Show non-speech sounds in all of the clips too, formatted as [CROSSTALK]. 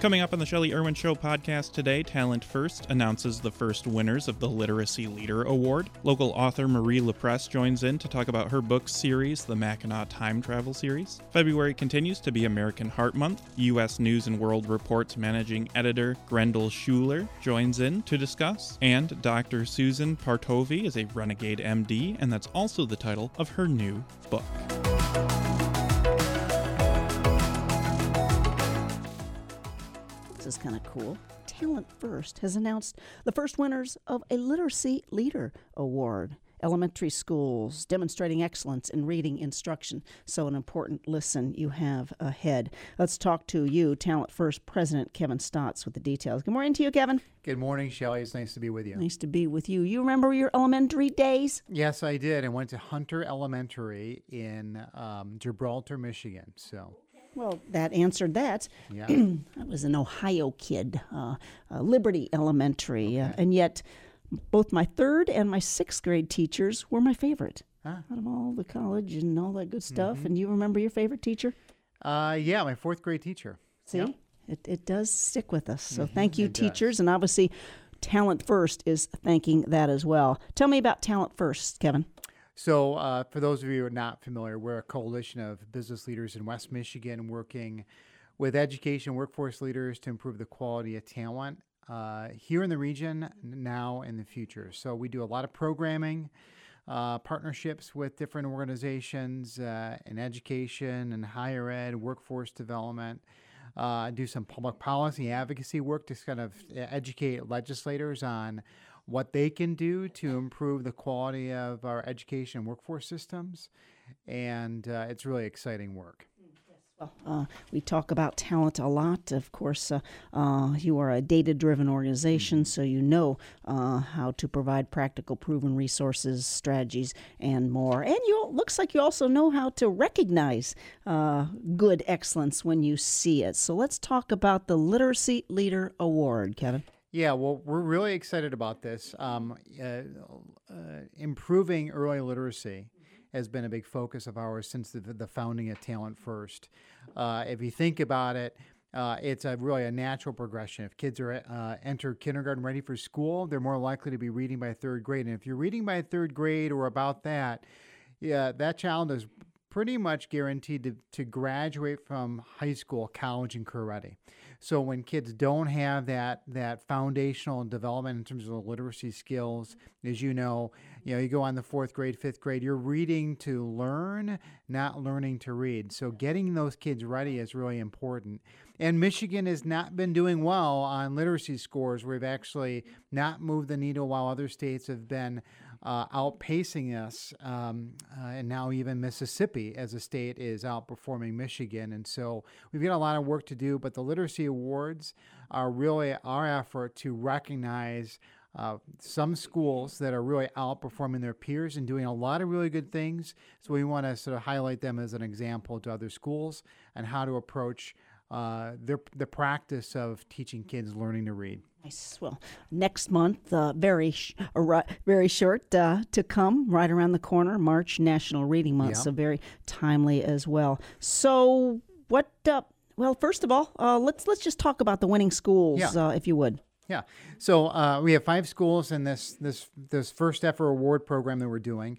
Coming up on the Shelley Irwin Show podcast today, Talent First announces the first winners of the Literacy Leader Award. Local author Marie LaPres joins in to talk about her book series, the Mackinac Time Travel Series. February continues to be American Heart Month. U.S. News and World Report's managing editor Gretel Schueller joins in to discuss. And Dr. Susan Partovi is a renegade MD, and that's also the title of her new book. Is kind of cool. Talent First has announced the first winners of a Literacy Leader Award. Elementary schools demonstrating excellence in reading instruction. So, an important listen you have ahead. Let's talk to you, Talent First President Kevin Stotts, with the details. Good morning to you, Kevin. Good morning, Shelley. It's nice to be with you. Nice to be with you. You remember your elementary days? Yes, I did. I went to Hunter Elementary in um, Gibraltar, Michigan. So well, that answered that. Yeah. [CLEARS THROAT] I was an Ohio kid, uh, uh, Liberty Elementary, uh, okay. uh, and yet both my third and my sixth grade teachers were my favorite huh. out of all the college and all that good stuff. Mm-hmm. And you remember your favorite teacher? Uh, yeah, my fourth grade teacher. See, yep. it, it does stick with us. So mm-hmm. thank you, it teachers. Does. And obviously, Talent First is thanking that as well. Tell me about Talent First, Kevin. So, uh, for those of you who are not familiar, we're a coalition of business leaders in West Michigan working with education workforce leaders to improve the quality of talent uh, here in the region, now and in the future. So, we do a lot of programming, uh, partnerships with different organizations uh, in education and higher ed, workforce development. Uh, do some public policy advocacy work to kind of educate legislators on what they can do to improve the quality of our education and workforce systems. And uh, it's really exciting work. Well, uh, we talk about talent a lot. Of course, uh, uh, you are a data driven organization, so you know uh, how to provide practical, proven resources, strategies, and more. And you looks like you also know how to recognize uh, good excellence when you see it. So let's talk about the Literacy Leader Award, Kevin. Yeah, well, we're really excited about this. Um, uh, uh, improving early literacy has been a big focus of ours since the, the founding of Talent First. Uh, if you think about it, uh, it's a really a natural progression. If kids are uh, enter kindergarten ready for school, they're more likely to be reading by third grade. And if you're reading by third grade or about that, yeah, that child is pretty much guaranteed to, to graduate from high school, college, and career ready. So when kids don't have that that foundational development in terms of the literacy skills, as you know, you know, you go on the fourth grade, fifth grade, you're reading to learn, not learning to read. So getting those kids ready is really important. And Michigan has not been doing well on literacy scores. We've actually not moved the needle while other states have been uh, outpacing us. Um, uh, and now even Mississippi as a state is outperforming Michigan. And so we've got a lot of work to do, but the Literacy Awards are really our effort to recognize. Uh, some schools that are really outperforming their peers and doing a lot of really good things. So we want to sort of highlight them as an example to other schools and how to approach uh, their, the practice of teaching kids learning to read. Nice. Well, next month, uh, very sh- uh, very short uh, to come, right around the corner, March National Reading Month, yeah. so very timely as well. So, what? Uh, well, first of all, uh, let's let's just talk about the winning schools, yeah. Uh, if you would. Yeah. So we have five schools in this this this first ever award program that we're doing.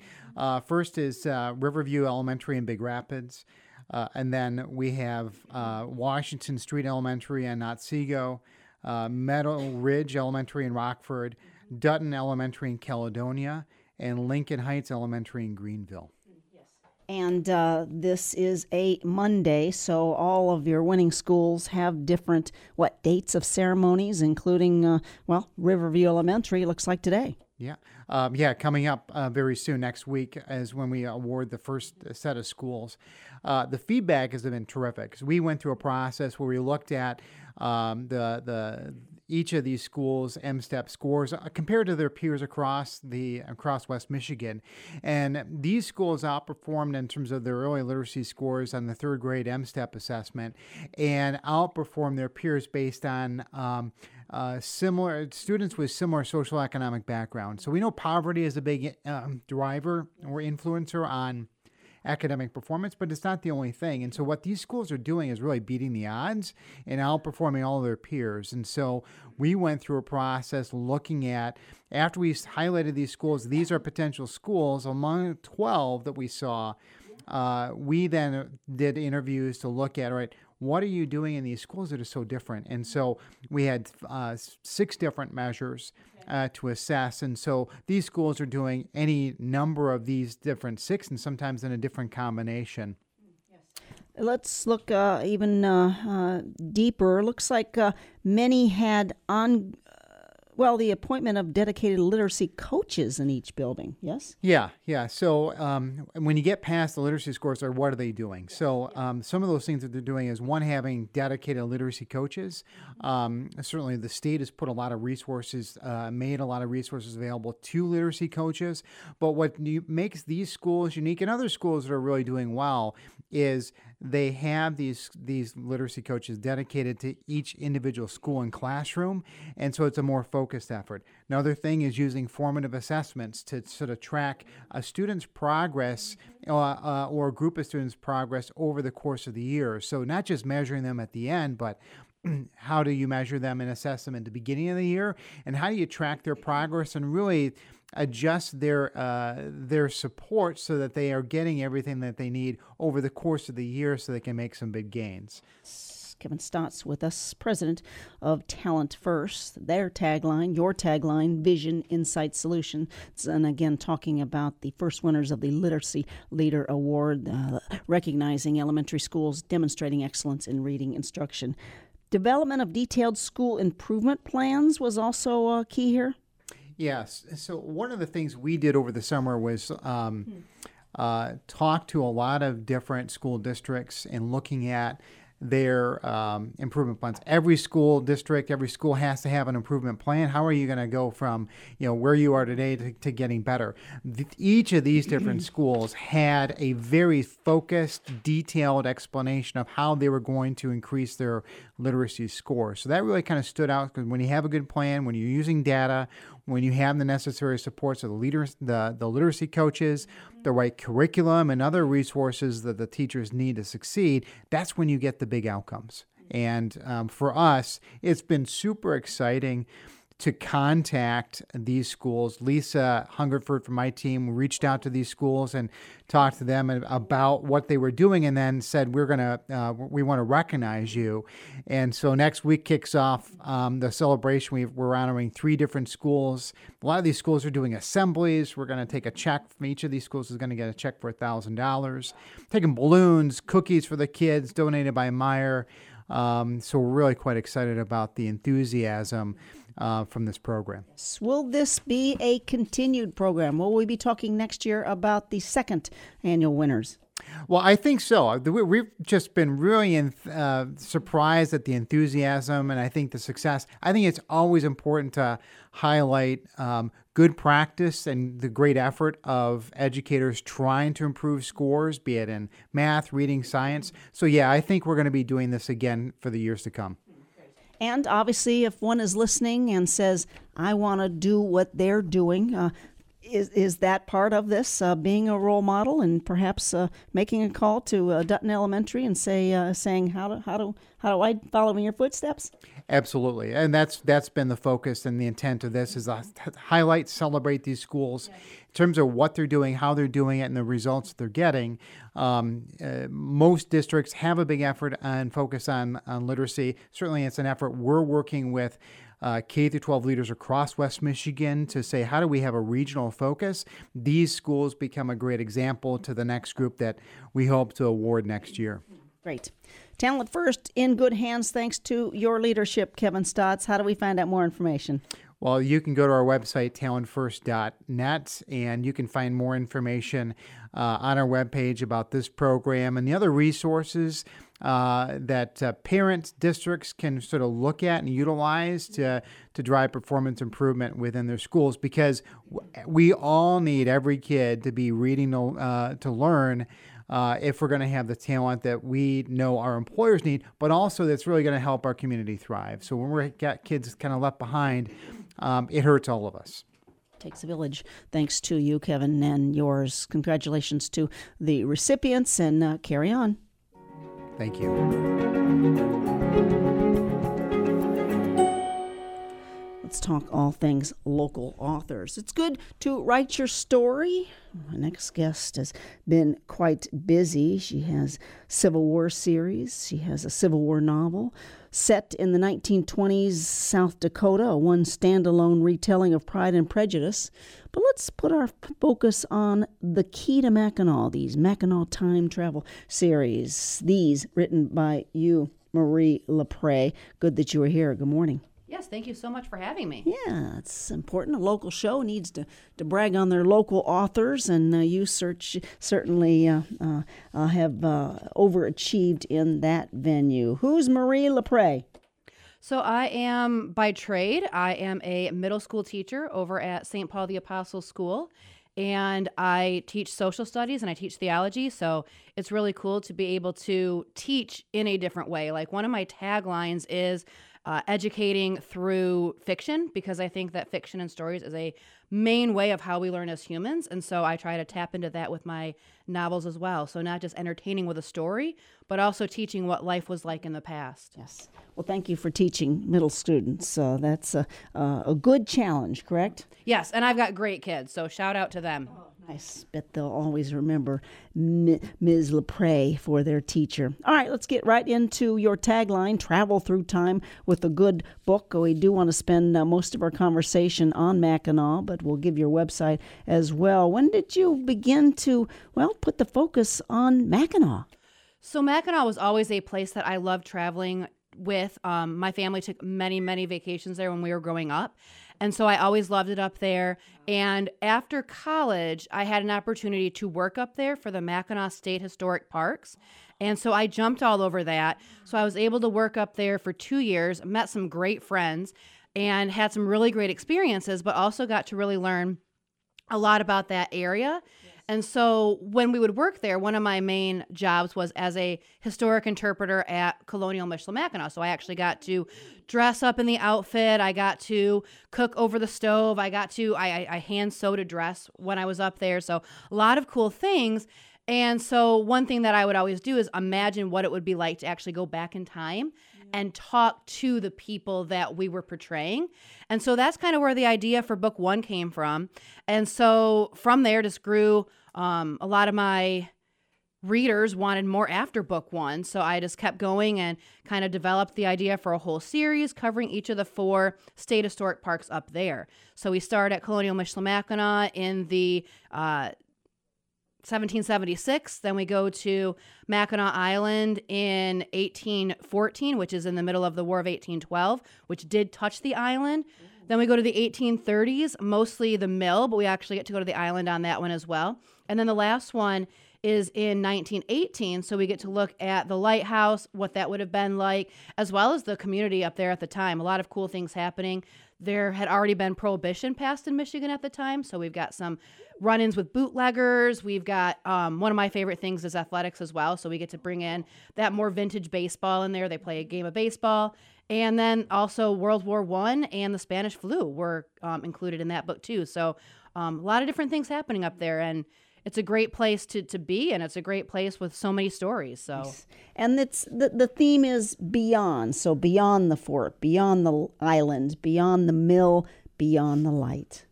first is Riverview Elementary in Big Rapids. And then we have Washington Street Elementary and Otsego, uh, Meadow Ridge Elementary in Rockford, Dutton Elementary in Caledonia, and Lincoln Heights Elementary in Greenville. And uh, this is a Monday, so all of your winning schools have different what dates of ceremonies, including uh, well Riverview Elementary. Looks like today. Yeah, um, yeah, coming up uh, very soon next week is when we award the first set of schools. Uh, the feedback has been terrific. So we went through a process where we looked at um, the the each of these schools M-STEP scores uh, compared to their peers across the across West Michigan, and these schools outperformed in terms of their early literacy scores on the third grade M-STEP assessment, and outperformed their peers based on um, uh, similar students with similar social economic background. So we know poverty is a big um, driver or influencer on academic performance, but it's not the only thing. And so, what these schools are doing is really beating the odds and outperforming all their peers. And so, we went through a process looking at after we highlighted these schools, these are potential schools among 12 that we saw. Uh, we then did interviews to look at, right, what are you doing in these schools that are so different? And so we had uh, six different measures uh, to assess. And so these schools are doing any number of these different six and sometimes in a different combination. Let's look uh, even uh, uh, deeper. Looks like uh, many had on well, the appointment of dedicated literacy coaches in each building, yes? Yeah, yeah. So um, when you get past the literacy scores, or what are they doing? So um, some of those things that they're doing is one, having dedicated literacy coaches. Um, certainly, the state has put a lot of resources, uh, made a lot of resources available to literacy coaches. But what makes these schools unique and other schools that are really doing well is they have these these literacy coaches dedicated to each individual school and classroom, and so it's a more focused effort. Another thing is using formative assessments to sort of track a student's progress uh, uh, or a group of students' progress over the course of the year. So not just measuring them at the end, but [CLEARS THROAT] how do you measure them and assess them at the beginning of the year, and how do you track their progress and really adjust their uh, their support so that they are getting everything that they need over the course of the year so they can make some big gains. Kevin Stotts with us, president of Talent First. Their tagline, your tagline, Vision, Insight, Solution. And again, talking about the first winners of the Literacy Leader Award, uh, recognizing elementary schools demonstrating excellence in reading instruction. Development of detailed school improvement plans was also uh, key here. Yes. So one of the things we did over the summer was um, hmm. uh, talk to a lot of different school districts and looking at their um, improvement plans. Every school district, every school has to have an improvement plan. How are you going to go from you know where you are today to, to getting better? The, each of these different [CLEARS THROAT] schools had a very focused, detailed explanation of how they were going to increase their literacy score. So that really kind of stood out because when you have a good plan, when you're using data, when you have the necessary supports of the leaders, the, the literacy coaches, the right curriculum, and other resources that the teachers need to succeed, that's when you get the big outcomes. And um, for us, it's been super exciting to contact these schools. Lisa Hungerford from my team reached out to these schools and talked to them about what they were doing, and then said, "We're gonna, uh, we want to recognize you." And so next week kicks off um, the celebration. we are honoring three different schools. A lot of these schools are doing assemblies. We're to take a check from each of these schools. Is to get a check for a thousand dollars. Taking balloons, cookies for the kids, donated by Meijer. Um, so we're really quite excited about the enthusiasm uh, from this program. Will this be a continued program? Will we be talking next year about the second annual winners? Well, I think so. We've just been really in, uh, surprised at the enthusiasm and I think the success. I think it's always important to highlight um, good practice and the great effort of educators trying to improve scores, be it in math, reading, science. So, yeah, I think we're going to be doing this again for the years to come. And obviously, if one is listening and says, I want to do what they're doing, uh, is, is that part of this, uh, being a role model and perhaps uh, making a call to uh, Dutton Elementary and say, uh, saying, how do, how, do, how do I follow in your footsteps? Absolutely, and that's that's been the focus and the intent of this is to highlight, celebrate these schools in terms of what they're doing, how they're doing it, and the results they're getting. Um, uh, most districts have a big effort and focus on on literacy. Certainly, it's an effort we're working with. Uh, K through 12 leaders across West Michigan to say, how do we have a regional focus? These schools become a great example to the next group that we hope to award next year. Great. Talent First in good hands thanks to your leadership, Kevin Stotts. How do we find out more information? Well, you can go to our website, talentfirst.net, and you can find more information uh, on our webpage about this program and the other resources uh, that uh, parents, districts can sort of look at and utilize to, to drive performance improvement within their schools because we all need every kid to be reading to, uh, to learn uh, if we're going to have the talent that we know our employers need, but also that's really going to help our community thrive. So when we get kids kind of left behind, um, it hurts all of us. takes a village. Thanks to you, Kevin, and yours. Congratulations to the recipients, and uh, carry on. Thank you. Let's talk all things local authors. It's good to write your story. My next guest has been quite busy. She has Civil War series. She has a Civil War novel set in the 1920s South Dakota, a one standalone retelling of Pride and Prejudice. But let's put our focus on The Key to Mackinac, these Mackinac time travel series. These written by you, Marie LaPres. Good that you are here. Good morning. Yes, thank you so much for having me. Yeah, it's important. A local show needs to, to brag on their local authors, and uh, you search certainly uh, uh, uh have uh, overachieved in that venue. Who's Marie LaPres? So I am by trade. I am a middle school teacher over at St. Paul the Apostle School, and I teach social studies and I teach theology. So it's really cool to be able to teach in a different way. Like one of my taglines is uh, educating through fiction because I think that fiction and stories is a main way of how we learn as humans. And so I try to tap into that with my novels as well. So not just entertaining with a story, but also teaching what life was like in the past. Yes. Well, thank you for teaching middle students. Uh, that's a, uh, a good challenge, correct? Yes, and I've got great kids, so shout out to them. I bet they'll always remember Ms. LaPres for their teacher. All right, let's get right into your tagline travel through time with a good book. We do want to spend uh, most of our conversation on Mackinac, but we'll give your website as well. When did you begin to, well, put the focus on Mackinac? So, Mackinac was always a place that I loved traveling with. Um, my family took many, many vacations there when we were growing up. And so I always loved it up there. And after college, I had an opportunity to work up there for the Mackinac State Historic Parks. And so I jumped all over that. So I was able to work up there for two years, met some great friends, and had some really great experiences, but also got to really learn a lot about that area and so when we would work there, one of my main jobs was as a historic interpreter at Colonial Michilimackinac. So I actually got to dress up in the outfit. I got to cook over the stove. I got to I, I hand sewed a dress when I was up there. So a lot of cool things. And so one thing that I would always do is imagine what it would be like to actually go back in time and talk to the people that we were portraying. And so that's kind of where the idea for book one came from. And so from there just grew um, a lot of my readers wanted more after book one. So I just kept going and kind of developed the idea for a whole series covering each of the four state historic parks up there. So we started at Colonial Michilimackinac in the uh, 1776. Then we go to Mackinac Island in 1814, which is in the middle of the War of 1812, which did touch the island. Then we go to the 1830s, mostly the mill, but we actually get to go to the island on that one as well. And then the last one is in 1918. So we get to look at the lighthouse, what that would have been like, as well as the community up there at the time. A lot of cool things happening. There had already been prohibition passed in Michigan at the time. So we've got some run ins with bootleggers. We've got um, one of my favorite things is athletics as well. So we get to bring in that more vintage baseball in there. They play a game of baseball. And then also World War One and the Spanish flu were um, included in that book too. So um, a lot of different things happening up there. And it's a great place to, to be and it's a great place with so many stories so. And it's the, the theme is beyond so beyond the fort beyond the island beyond the mill beyond the light.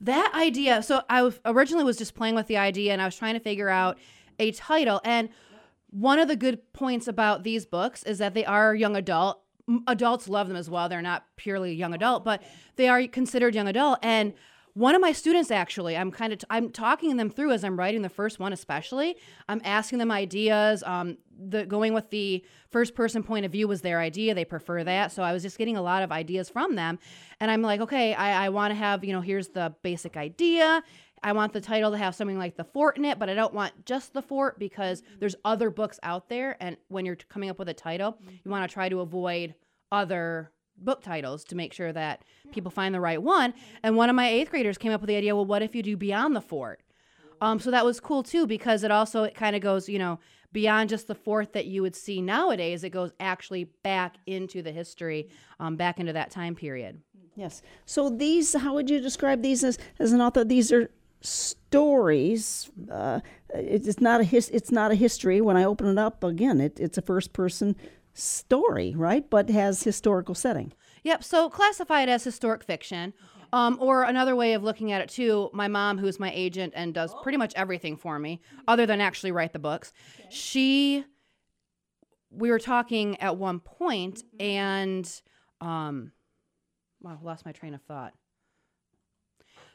That idea so i originally was just playing with the idea and i was trying to figure out a title and one of the good points about these books is that they are young adult adults love them as well. They're not purely young adult but they are considered young adult and one of my students actually i'm kind of t- i'm talking them through as i'm writing the first one especially. I'm asking them ideas um, the going with the first person point of view was their idea they prefer that. So i was just getting a lot of ideas from them. And i'm like okay i, I want to have you know here's the basic idea. I want the title to have something like the fort in it, but I don't want just the fort because there's other books out there. And when you're coming up with a title, you want to try to avoid other book titles to make sure that people find the right one. And one of my eighth graders came up with the idea, well, what if you do Beyond the Fort? Um, so that was cool too because it also it kind of goes, you know, beyond just the fort that you would see nowadays. It goes actually back into the history, um, back into that time period. Yes. So these, how would you describe these as, as an author? These are stories. Uh, it's not a his, It's not a history. When I open it up again, it, it's a first person story, right? But has historical setting. Yep. So classify it as historic fiction. Um, or another way of looking at it too, my mom, who's my agent and does pretty much everything for me, other than actually write the books, she, we were talking at one point, and um, wow, lost my train of thought.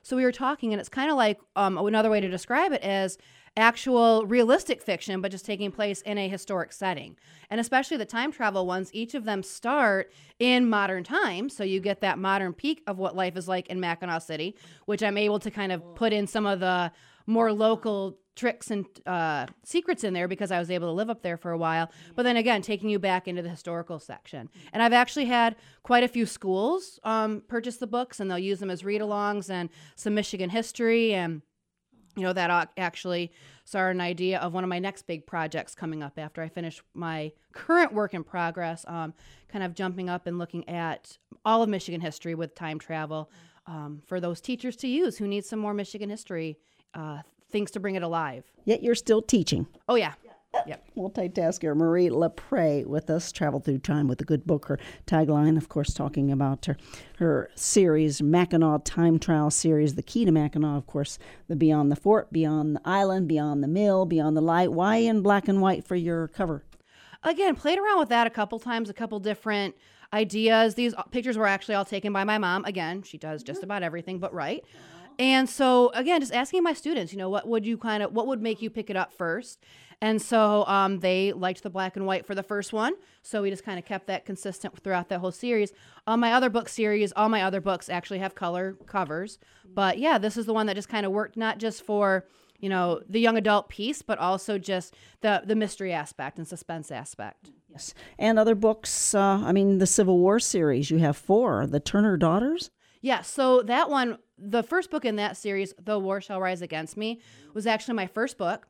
So we were talking, and it's kind of like um, another way to describe it is actual realistic fiction, but just taking place in a historic setting. And especially the time travel ones, each of them start in modern times. So you get that modern peek of what life is like in Mackinaw City, which I'm able to kind of put in some of the more local tricks and uh, secrets in there because I was able to live up there for a while. But then again, taking you back into the historical section. And I've actually had quite a few schools um, purchase the books and they'll use them as read alongs and some Michigan history and you know that actually started an idea of one of my next big projects coming up after i finish my current work in progress um, kind of jumping up and looking at all of michigan history with time travel um, for those teachers to use who need some more michigan history uh, things to bring it alive yet you're still teaching oh yeah Yep. Multitasker Marie LaPres with us, Travel Through Time with a Good Book. Her tagline, of course, talking about her, her series, Mackinac Time Travel Series, The Key to Mackinac, of course, the Beyond the Fort, Beyond the Island, Beyond the Mill, Beyond the Light. Why in black and white for your cover? Again, played around with that a couple times, a couple different ideas. These pictures were actually all taken by my mom. Again, she does just about everything but write. And so again, just asking my students, you know, what would you kind of what would make you pick it up first? And so um, they liked the black and white for the first one. So we just kind of kept that consistent throughout that whole series. On my other book series, all my other books actually have color covers. But yeah, this is the one that just kind of worked not just for you know the young adult piece, but also just the the mystery aspect and suspense aspect. Yes, and other books. Uh, I mean, the Civil War series. You have four. The Turner Daughters. Yeah, so that one, the first book in that series, The War Shall Rise Against Me, was actually my first book.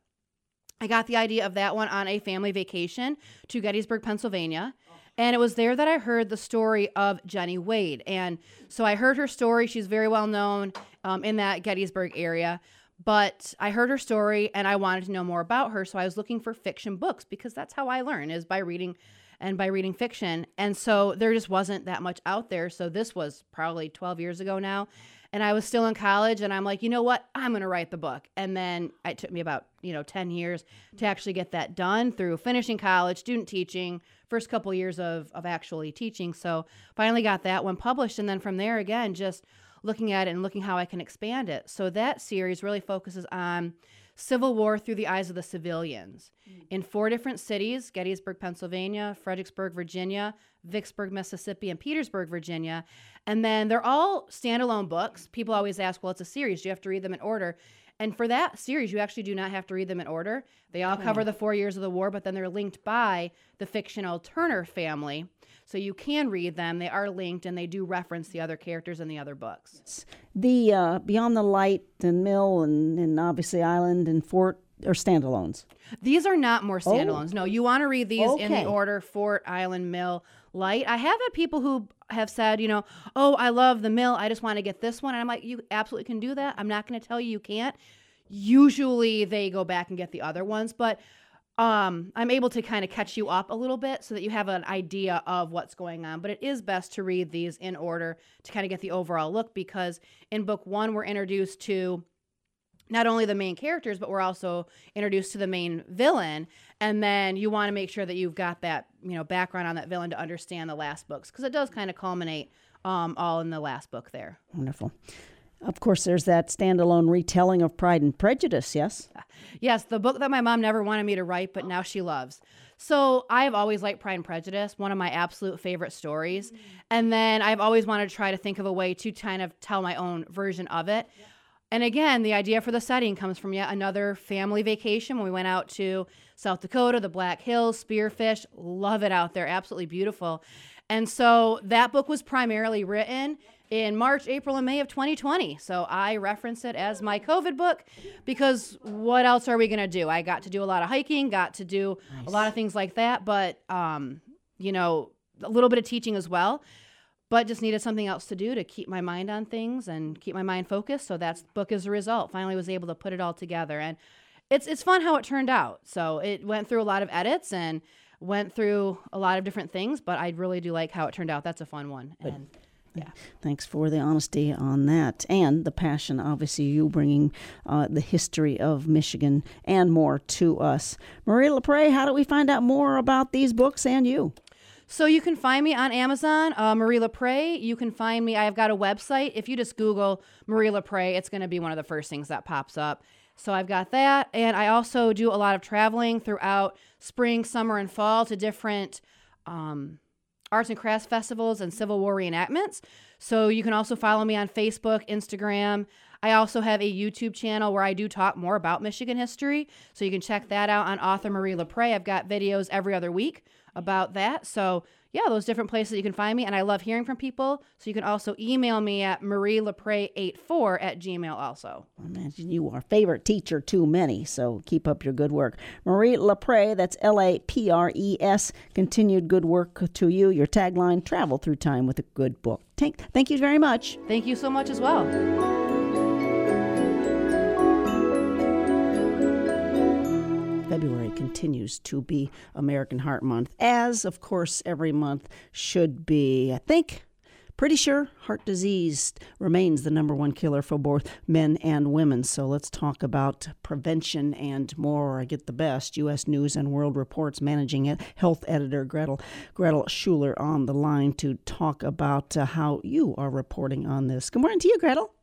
I got the idea of that one on a family vacation to Gettysburg, Pennsylvania. And it was there that I heard the story of Jenny Wade. And so I heard her story. She's very well known um, in that Gettysburg area. But I heard her story and I wanted to know more about her. So I was looking for fiction books because that's how I learn is by reading and by reading fiction. And so there just wasn't that much out there. So this was probably 12 years ago now and I was still in college and I'm like, you know what? I'm going to write the book. And then it took me about, you know, 10 years to actually get that done through finishing college, student teaching, first couple years of, of actually teaching. So finally got that one published. And then from there, again, just looking at it and looking how I can expand it. So that series really focuses on Civil War through the eyes of the civilians mm. in four different cities Gettysburg, Pennsylvania, Fredericksburg, Virginia, Vicksburg, Mississippi, and Petersburg, Virginia. And then they're all standalone books. People always ask, well, it's a series. Do you have to read them in order? And for that series, you actually do not have to read them in order. They all cover the four years of the war, but then they're linked by the fictional Turner family. So you can read them. They are linked and they do reference the other characters in the other books. The uh, Beyond the Light and Mill and, and obviously Island and Fort are standalones. These are not more standalones. Oh. No, you want to read these okay. in the order Fort, Island, Mill, Light. I have had people who have said, you know, oh, I love the Mill. I just want to get this one. And I'm like, you absolutely can do that. I'm not going to tell you you can't. Usually they go back and get the other ones, but um, I'm able to kind of catch you up a little bit so that you have an idea of what's going on. But it is best to read these in order to kind of get the overall look because in book one, we're introduced to not only the main characters, but we're also introduced to the main villain. And then you want to make sure that you've got that, you know, background on that villain to understand the last books because it does kind of culminate um, all in the last book there. Wonderful. Of course, there's that standalone retelling of Pride and Prejudice, yes? [LAUGHS] Yes, the book that my mom never wanted me to write, but now she loves. So I've always liked Pride and Prejudice, one of my absolute favorite stories. And then I've always wanted to try to think of a way to kind of tell my own version of it. And again, the idea for the setting comes from yet another family vacation when we went out to South Dakota, the Black Hills, Spearfish. Love it out there, absolutely beautiful. And so that book was primarily written in March, April, and May of 2020. So I reference it as my COVID book because what else are we going to do? I got to do a lot of hiking, got to do nice. a lot of things like that, but, um, you know, a little bit of teaching as well. But just needed something else to do to keep my mind on things and keep my mind focused. So that's book as a result. Finally was able to put it all together and it's it's fun how it turned out. So it went through a lot of edits and went through a lot of different things, but I really do like how it turned out. That's a fun one. And yeah. Thanks for the honesty on that and the passion. Obviously, you bringing uh, the history of Michigan and more to us. Marie LaPres, how do we find out more about these books and you? So you can find me on Amazon, uh, Marie LaPres. You can find me. I've got a website. If you just Google Marie LaPres, it's going to be one of the first things that pops up. So I've got that, and I also do a lot of traveling throughout spring, summer, and fall to different um, arts and crafts festivals and Civil War reenactments. So you can also follow me on Facebook, Instagram. I also have a YouTube channel where I do talk more about Michigan history. So you can check that out on author Marie LaPres. I've got videos every other week about that. So yeah, those different places you can find me. And I love hearing from people. So you can also email me at marielepre84 at gmail also. I imagine you are favorite teacher too many. So keep up your good work. Marie LaPres, that's L A P R E S. Continued good work to you. Your tagline, travel through time with a good book. Thank, thank you very much. Thank you so much as well. Continues to be American Heart Month, as of course every month should be. I think, pretty sure, heart disease remains the number one killer for both men and women. So let's talk about prevention and more. I get the best. U.S. News and World Report's managing it, health editor Gretel Gretel Schueller on the line to talk about uh, how you are reporting on this. Good morning to you, Gretel.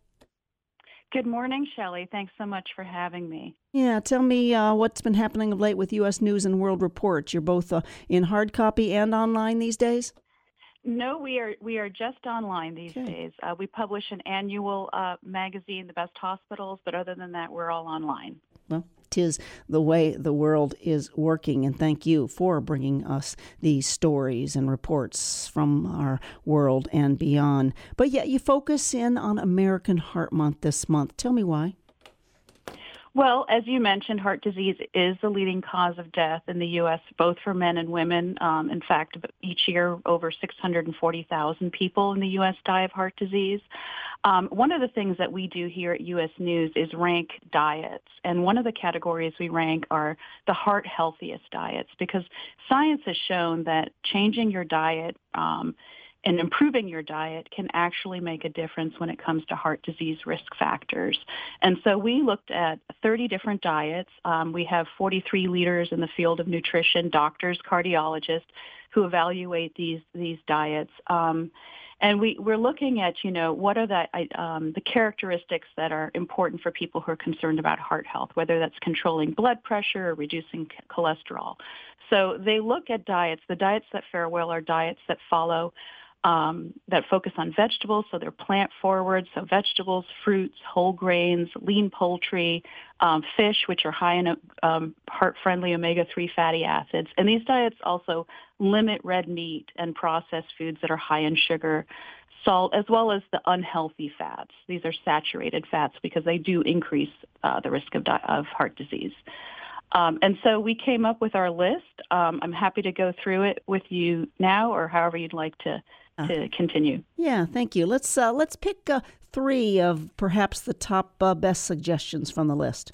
Good morning, Shelley. Thanks so much for having me. Yeah, tell me uh, what's been happening of late with U.S. News and World Report. You're both uh, in hard copy and online these days. No, we are we are just online these okay. days. Uh, we publish an annual uh, magazine, The Best Hospitals, but other than that, we're all online. Well, tis the way the world is working. And thank you for bringing us these stories and reports from our world and beyond. But yet, you focus in on American Heart Month this month. Tell me why. Well, as you mentioned, heart disease is the leading cause of death in the U.S., both for men and women. Um, in fact, each year, over 640,000 people in the U.S. die of heart disease. Um, one of the things that we do here at U.S. News is rank diets. And one of the categories we rank are the heart healthiest diets because science has shown that changing your diet um, and improving your diet can actually make a difference when it comes to heart disease risk factors. And so we looked at 30 different diets. Um, we have 43 leaders in the field of nutrition, doctors, cardiologists, who evaluate these these diets. Um, and we, we're looking at, you know, what are the, um, the characteristics that are important for people who are concerned about heart health, whether that's controlling blood pressure or reducing cholesterol. So they look at diets. The diets that fare well are diets that follow um, that focus on vegetables, so they're plant forward, so vegetables, fruits, whole grains, lean poultry, um, fish, which are high in um, heart-friendly omega-3 fatty acids. And these diets also limit red meat and processed foods that are high in sugar, salt, as well as the unhealthy fats. These are saturated fats because they do increase uh, the risk of, di- of heart disease. Um, and so we came up with our list. Um, I'm happy to go through it with you now, or however you'd like to to continue. Yeah, thank you. Let's uh, let's pick uh, three of perhaps the top uh, best suggestions from the list.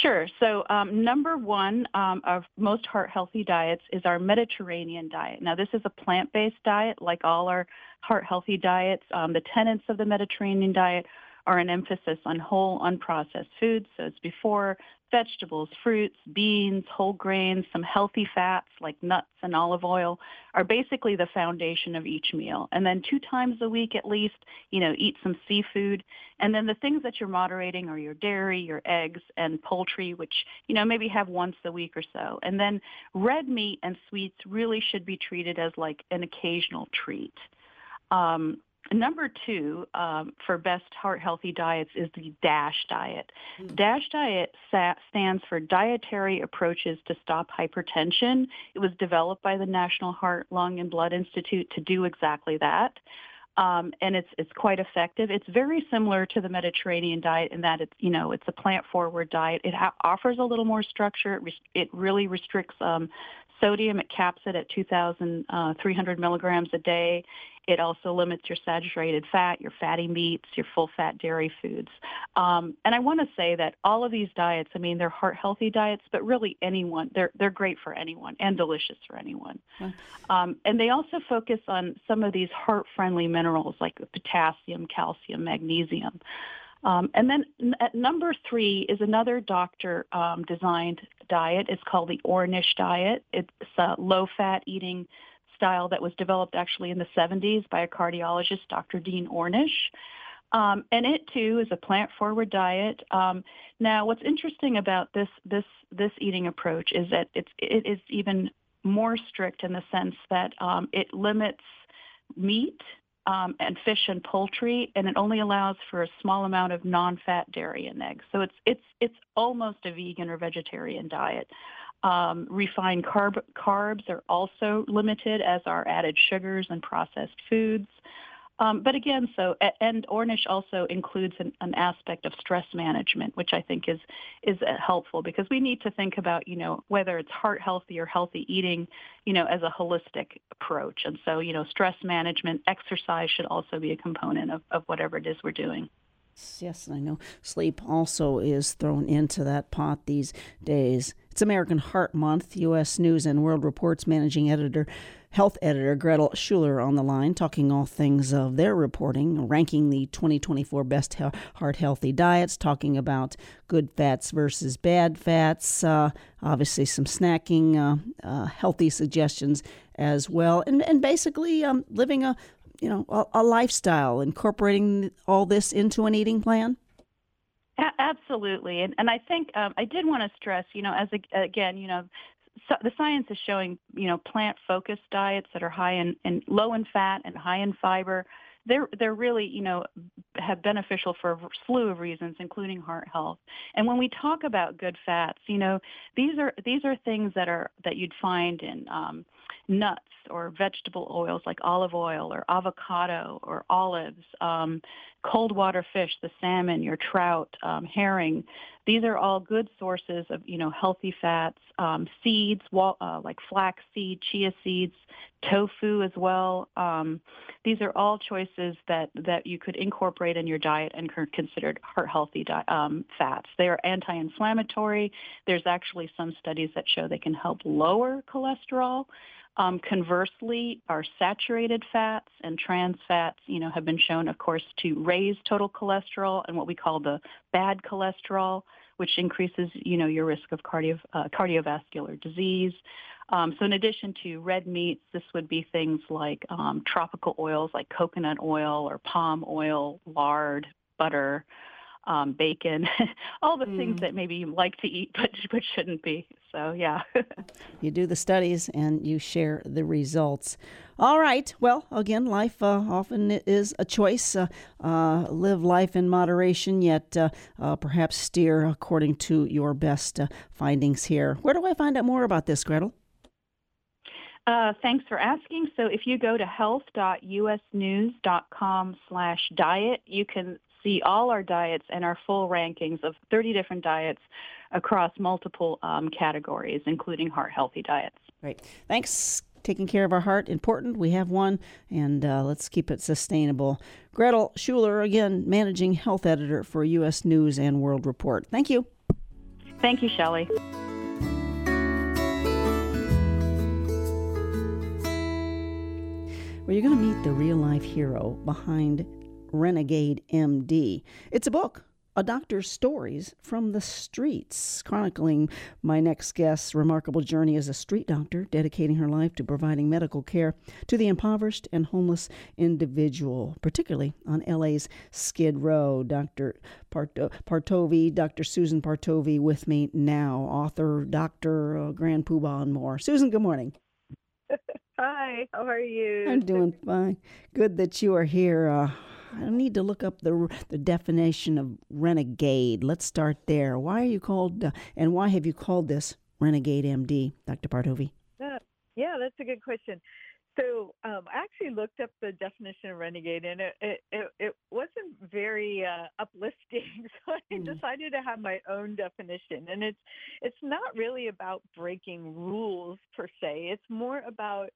Sure. So, um, number one um, of most heart healthy diets is our Mediterranean diet. Now, this is a plant based diet, like all our heart healthy diets. Um, the tenets of the Mediterranean diet are an emphasis on whole, unprocessed foods. So it's before vegetables, fruits, beans, whole grains, some healthy fats like nuts and olive oil are basically the foundation of each meal. And then two times a week at least, you know, eat some seafood. And then the things that you're moderating are your dairy, your eggs, and poultry, which, you know, maybe have once a week or so. And then red meat and sweets really should be treated as like an occasional treat. Um, Number two um, for best heart healthy diets is the DASH diet. Mm. DASH diet sa- stands for Dietary Approaches to Stop Hypertension. It was developed by the National Heart, Lung, and Blood Institute to do exactly that. Um, and it's it's quite effective. It's very similar to the Mediterranean diet in that it's you know it's a plant forward diet. It ha- offers a little more structure. It, res- it really restricts um, sodium, it caps it at 2,300 uh, milligrams a day. It also limits your saturated fat, your fatty meats, your full fat dairy foods. Um, and I want to say that all of these diets, I mean, they're heart healthy diets, but really anyone, they're, they're great for anyone and delicious for anyone. Um, and they also focus on some of these heart friendly minerals like potassium, calcium, magnesium. Um, and then at number three is another doctor um, designed diet. It's called the Ornish diet. It's a low fat eating style that was developed actually in the 70s by a cardiologist, Dr. Dean Ornish. Um, and it too is a plant-forward diet. Um, now, what's interesting about this this this eating approach is that it's it is even more strict in the sense that um, it limits meat um, and fish and poultry, and it only allows for a small amount of non-fat dairy and eggs. So it's it's it's almost a vegan or vegetarian diet. Um, refined carb, carbs are also limited, as are added sugars and processed foods. Um, but again, so and Ornish also includes an, an, aspect of stress management, which I think is is uh, helpful because we need to think about you know whether it's heart healthy or healthy eating, you know, as a holistic approach. And so you know, stress management, exercise should also be a component of, of whatever it is we're doing. Yes, I know sleep also is thrown into that pot these days. It's American Heart Month. U.S. News and World Report's managing editor, health editor Gretel Schueller on the line, talking all things of their reporting, ranking the 2024 best heart healthy diets, talking about good fats versus bad fats, uh, obviously some snacking, uh, uh, healthy suggestions as well, and, and basically um, living a you know a, a lifestyle, incorporating all this into an eating plan? Absolutely, and and I think um, I did want to stress, you know, as a, again, you know, so the science is showing, you know, plant-focused diets that are high in, in low in fat and high in fiber. They're they're really, you know, have beneficial for a slew of reasons, including heart health. And when we talk about good fats, you know, these are these are things that are that you'd find in um, nuts or vegetable oils like olive oil or avocado or olives, um, cold water fish, the salmon, your trout, um, herring. These are all good sources of you know healthy fats. Um, seeds, uh, like flax seed, chia seeds, tofu as well. Um, these are all choices that that you could incorporate in your diet and are considered heart healthy di- um, fats. They are anti-inflammatory. There's actually some studies that show they can help lower cholesterol. Um, conversely, our saturated fats and trans fats, you know, have been shown, of course, to raise total cholesterol and what we call the bad cholesterol, which increases, you know, your risk of cardio, uh, cardiovascular disease. Um, so in addition to red meats, this would be things like um, tropical oils like coconut oil or palm oil, lard, butter, um, bacon, [LAUGHS] all the mm. things that maybe you like to eat [LAUGHS] but but shouldn't be. So yeah. [LAUGHS] you do the studies and you share the results. All right. Well, again, life uh, often is a choice. Uh, uh, live life in moderation, yet uh, uh, perhaps steer according to your best uh, findings here. Where do I find out more about this, Gretel? Uh, thanks for asking. So if you go to health.usnews.com slash diet, you can see all our diets and our full rankings of 30 different diets across multiple um, categories, including heart healthy diets. Great. Thanks. Taking care of our heart, important. We have one, and uh, let's keep it sustainable. Gretel Schueller, again, managing health editor for U.S. News and World Report. Thank you. Thank you, Shelley. Well, you're going to meet the real life hero behind Renegade MD. It's a book, a doctor's stories from the streets, chronicling my next guest's remarkable journey as a street doctor, dedicating her life to providing medical care to the impoverished and homeless individual, particularly on LA's Skid Row. Dr. Parto- Partovi, Dr. Susan Partovi, with me now, author, doctor, uh, Grand Poobah, and more. Susan, good morning. [LAUGHS] Hi, how are you? I'm doing [LAUGHS] fine. Good that you are here. Uh, I need to look up the the definition of renegade. Let's start there. Why are you called, uh, and why have you called this Renegade MD, Dr. Partovi? Uh, yeah, that's a good question. So um, I actually looked up the definition of renegade, and it it, it, it wasn't very uh, uplifting. [LAUGHS] So I Mm. decided to have my own definition, and it's it's not really about breaking rules per se. It's more about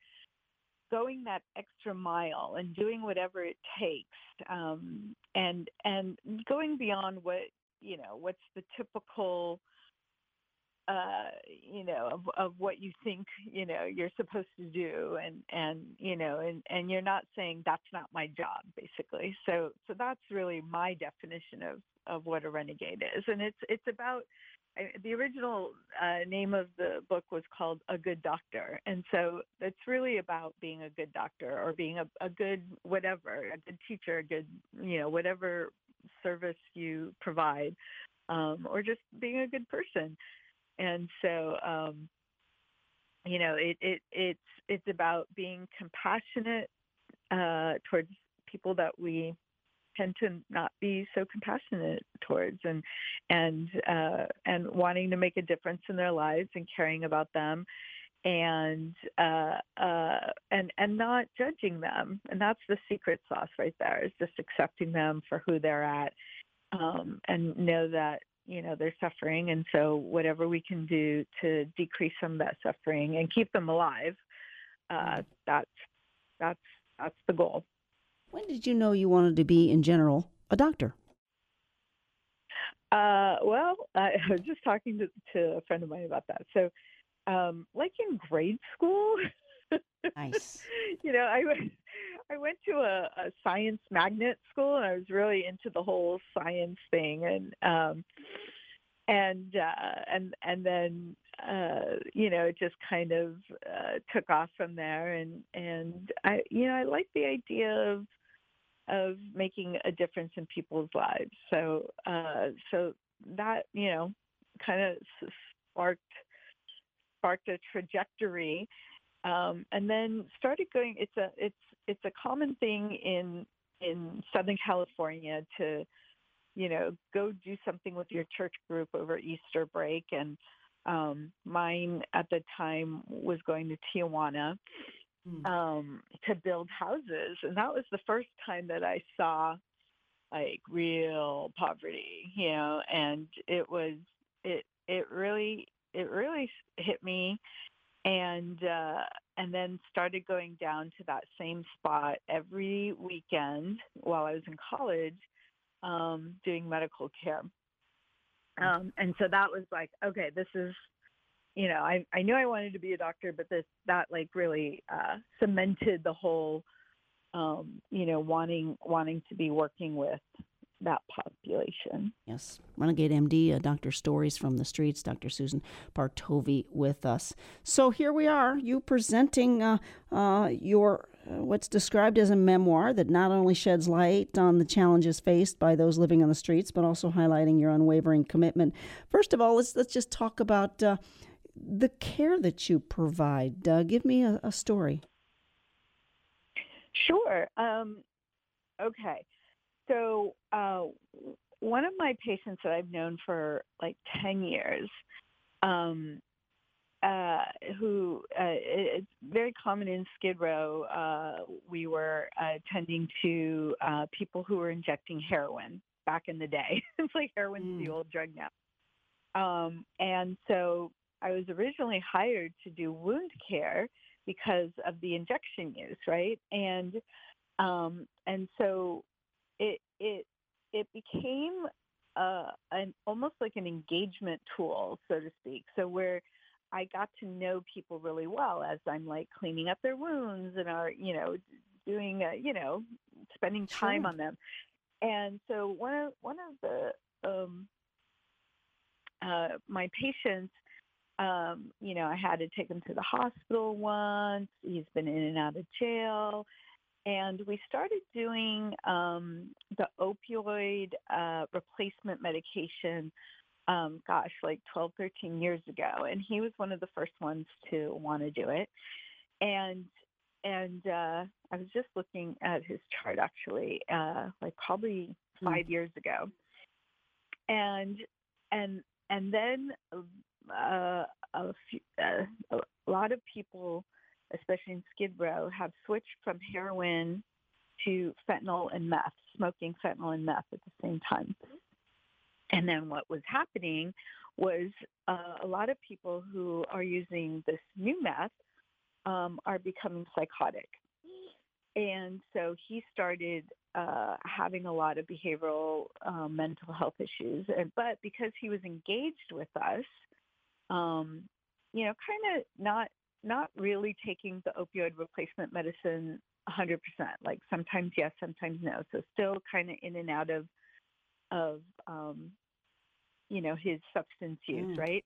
going that extra mile and doing whatever it takes, um, and and going beyond what you know what's the typical uh you know of, of what you think you know you're supposed to do and and you know and and you're not saying that's not my job basically. So so that's really my definition of of what a renegade is. And it's it's about the original uh, name of the book was called a good doctor and so it's really about being a good doctor or being a, a good whatever a good teacher a good you know whatever service you provide um, or just being a good person. And so um, you know it, it it's it's about being compassionate uh, towards people that we tend to not be so compassionate towards and and uh, and wanting to make a difference in their lives and caring about them and uh, uh, and and not judging them. And that's the secret sauce right there is just accepting them for who they're at um, and know that you know they're suffering. And so whatever we can do to decrease some of that suffering and keep them alive uh, that's that's that's the goal When did you know you wanted to be, in general, a doctor? uh, well [LAUGHS] I was just talking to, to a friend of mine about that so um, like in grade school Nice. [LAUGHS] you know, I went, I went to a, a science magnet school, and I was really into the whole science thing, and um, and uh, and and then uh, you know, it just kind of uh, took off from there, and and I, you know, I like the idea of of making a difference in people's lives. So uh, so that you know, kind of sparked sparked a trajectory um, and then started going. It's a it's it's a common thing in in Southern California to you know go do something with your church group over Easter break, and um, mine at the time was going to Tijuana um, to build houses, and that was the first time that I saw like real poverty, you know, and it was it it really it really hit me and uh, and then started going down to that same spot every weekend while I was in college, um, doing medical care. Um, and so that was like, okay, this is, you know, I I knew I wanted to be a doctor, but this that like really uh, cemented the whole, um, you know, wanting wanting to be working with that population. Yes, Renegade MD, uh, Dr. Stories from the Streets, Dr. Susan Partovi with us. So here we are, you presenting uh, uh, your uh, what's described as a memoir that not only sheds light on the challenges faced by those living on the streets, but also highlighting your unwavering commitment. First of all, let's let's just talk about uh, the care that you provide. Uh, give me a, a story. Sure. Um, okay. So uh, one of my patients that I've known for like ten years, um, uh, who uh, it's very common in Skid Row. Uh, we were uh, tending to uh, people who were injecting heroin back in the day. [LAUGHS] it's like heroin's the Mm. old drug now. Um, and so I was originally hired to do wound care because of the injection use, right? And um, and so it it it became uh, an almost like an engagement tool, so to speak. So where I got to know people really well as I'm like cleaning up their wounds and are you know doing uh, you know spending time Sure. on them. And so one of one of the um, uh, my patients, um, you know, I had to take him to the hospital once. He's been in and out of jail. And we started doing um, the opioid uh, replacement medication, um, gosh, like 12, 13 years ago. And he was one of the first ones to want to do it. And and uh, I was just looking at his chart actually, uh, like probably Hmm. five years ago. And and and then uh, a, few, uh, a lot of people especially in Skid Row, have switched from heroin to fentanyl and meth, smoking fentanyl and meth at the same time. And then what was happening was uh, a lot of people who are using this new meth um, are becoming psychotic. And so he started uh, having a lot of behavioral um, mental health issues. And, but because he was engaged with us, um, you know, kind of not not really taking the opioid replacement medicine 100%. Like sometimes yes, sometimes no. So still kind of in and out of of um, you know his substance use, mm. right?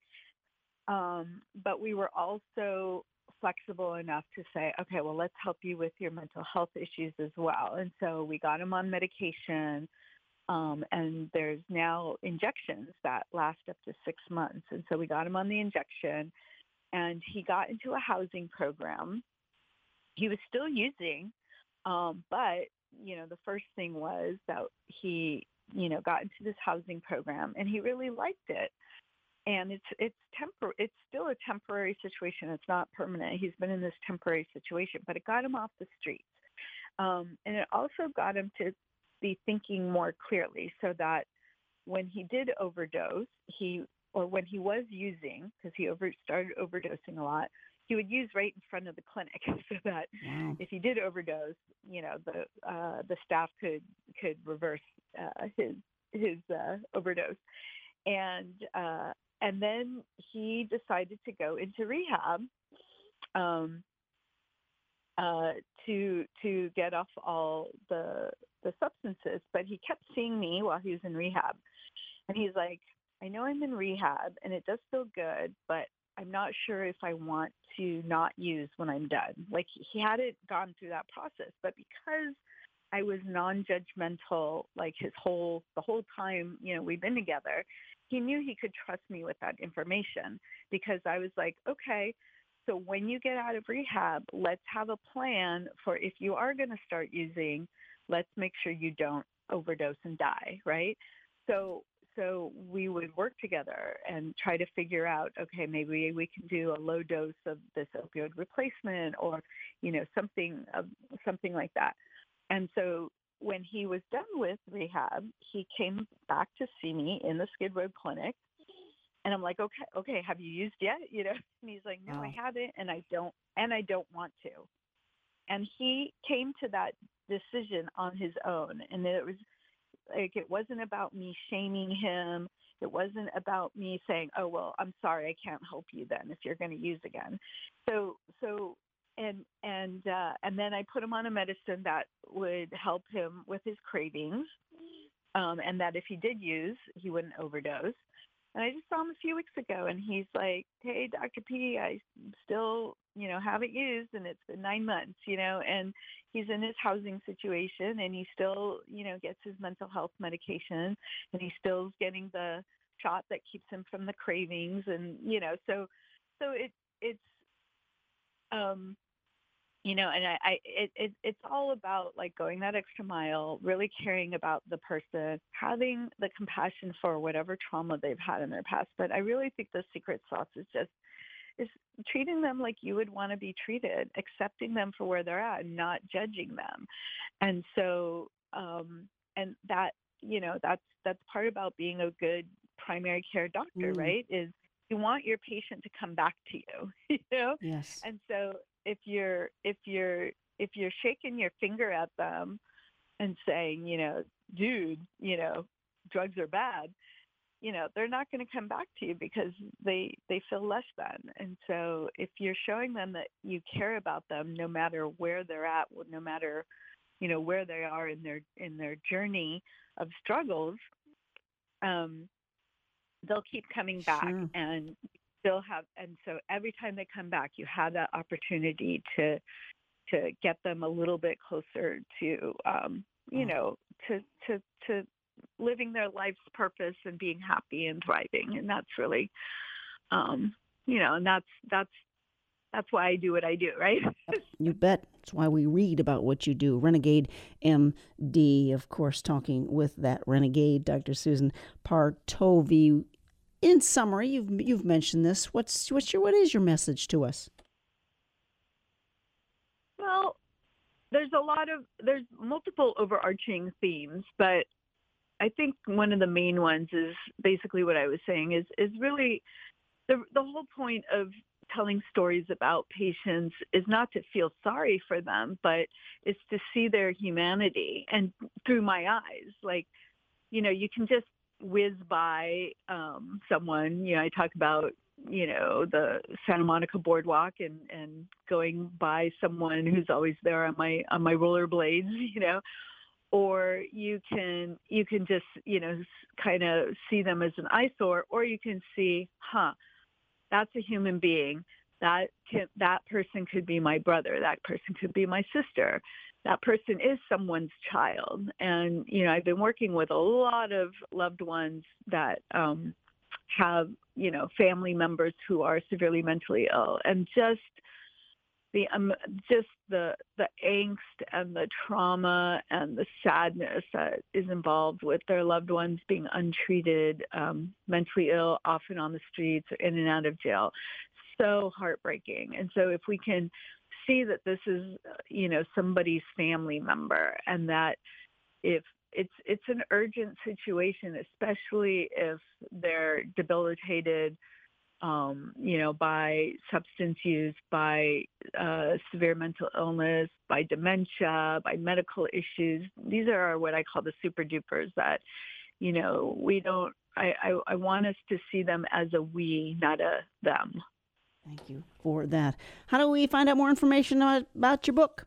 Um, but we were also flexible enough to say, okay, well, let's help you with your mental health issues as well. And so we got him on medication. Um, and there's now injections that last up to six months. And so we got him on the injection, and he got into a housing program. He was still using, um, but you know, the first thing was that he, you know, got into this housing program, and he really liked it and it's it's tempor- it's still a temporary situation. It's not permanent. He's been in this temporary situation, but it got him off the streets, um, and it also got him to be thinking more clearly, so that when he did overdose, he or when he was using, because he over started overdosing a lot, he would use right in front of the clinic, [LAUGHS] so that wow. if he did overdose, you know the uh, the staff could could reverse uh, his his uh, overdose and uh, and then he decided to go into rehab um, uh, to to get off all the the substances. But he kept seeing me while he was in rehab, and he's like, "I know I'm in rehab, and it does feel good, but I'm not sure if I want to not use when I'm done." Like he hadn't gone through that process, but because I was non-judgmental, like his whole the whole time, you know, we've been together he knew he could trust me with that information because I was like, okay, so when you get out of rehab, let's have a plan for if you are going to start using, let's make sure you don't overdose and die, right? So so we would work together and try to figure out okay maybe we can do a low dose of this opioid replacement or you know something of something like that and so when he was done with rehab, he came back to see me in the Skid Row clinic. And I'm like, okay, okay, have you used yet? You know, [LAUGHS] and he's like, no, wow. I haven't, and I don't, and I don't want to. And he came to that decision on his own, and it was like it wasn't about me shaming him. It wasn't about me saying, "Oh well, I'm sorry, I can't help you then if you're going to use again." So, so and and uh, and then I put him on a medicine that would help him with his cravings, um, and that if he did use, he wouldn't overdose. And I just saw him a few weeks ago, and he's like, "Hey, Dr. P, I still, you know, haven't used, and it's been nine months, you know." And he's in his housing situation, and he still, you know, gets his mental health medication, and he still's getting the shot that keeps him from the cravings, and you know, so, so it, it's, um, you know and i, I it, it it's all about like going that extra mile really caring about the person having the compassion for whatever trauma they've had in their past but i really think the secret sauce is just is treating them like you would want to be treated accepting them for where they're at and not judging them. And so um and that you know that's that's part about being a good primary care doctor mm. right is you want your patient to come back to you [LAUGHS] you know? Yes. And so if you're if you're if you're shaking your finger at them and saying, you know, dude, you know, drugs are bad, you know, they're not going to come back to you because they they feel less than. And so if you're showing them that you care about them no matter where they're at, no matter you know where they are in their in their journey of struggles, um, they'll keep coming back sure. and still have and so every time they come back you have that opportunity to to get them a little bit closer to um you know to to to living their life's purpose and being happy and thriving and that's really um you know and that's that's that's why I do what I do, right? [LAUGHS] you bet. That's why we read about what you do. Renegade MD, of course, talking with that renegade, Dr. Susan Partovi in summary, you've you've mentioned this. What's what's your what is your message to us? Well, there's a lot of there's multiple overarching themes, but I think one of the main ones is basically what I was saying is is really the the whole point of telling stories about patients is not to feel sorry for them, but it's to see their humanity and through my eyes. Like, you know, you can just whiz by um, someone. You know, I talk about you know the Santa Monica boardwalk and and going by someone who's always there on my on my rollerblades. [LAUGHS] You know, or you can you can just you know kind of see them as an eyesore, or you can see, huh, that's a human being. That can, that person could be my brother. That person could be my sister. That person is someone's child. And you know, I've been working with a lot of loved ones that um, have you know family members who are severely mentally ill, and just the um, just the the angst and the trauma and the sadness that is involved with their loved ones being untreated, um, mentally ill, often on the streets, or in and out of jail, so heartbreaking. And so if we can see that this is you know somebody's family member and that if it's it's an urgent situation, especially if they're debilitated um, you know, by substance use, by uh, severe mental illness, by dementia, by medical issues. These are what I call the super dupers that, you know, we don't, I, I, I want us to see them as a we, not a them. Thank you for that. How do we find out more information about your book?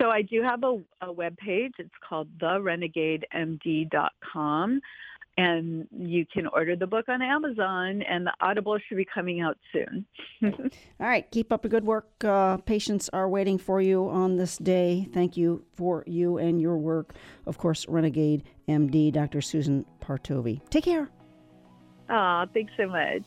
So I do have a, a web page. It's called therenegademd.com and you can order the book on Amazon, and the Audible should be coming out soon. [LAUGHS] All right, keep up the good work. Uh, patients are waiting for you on this day. Thank you for you and your work. Of course, Renegade MD, Dr. Susan Partovi. Take care. Ah, thanks so much.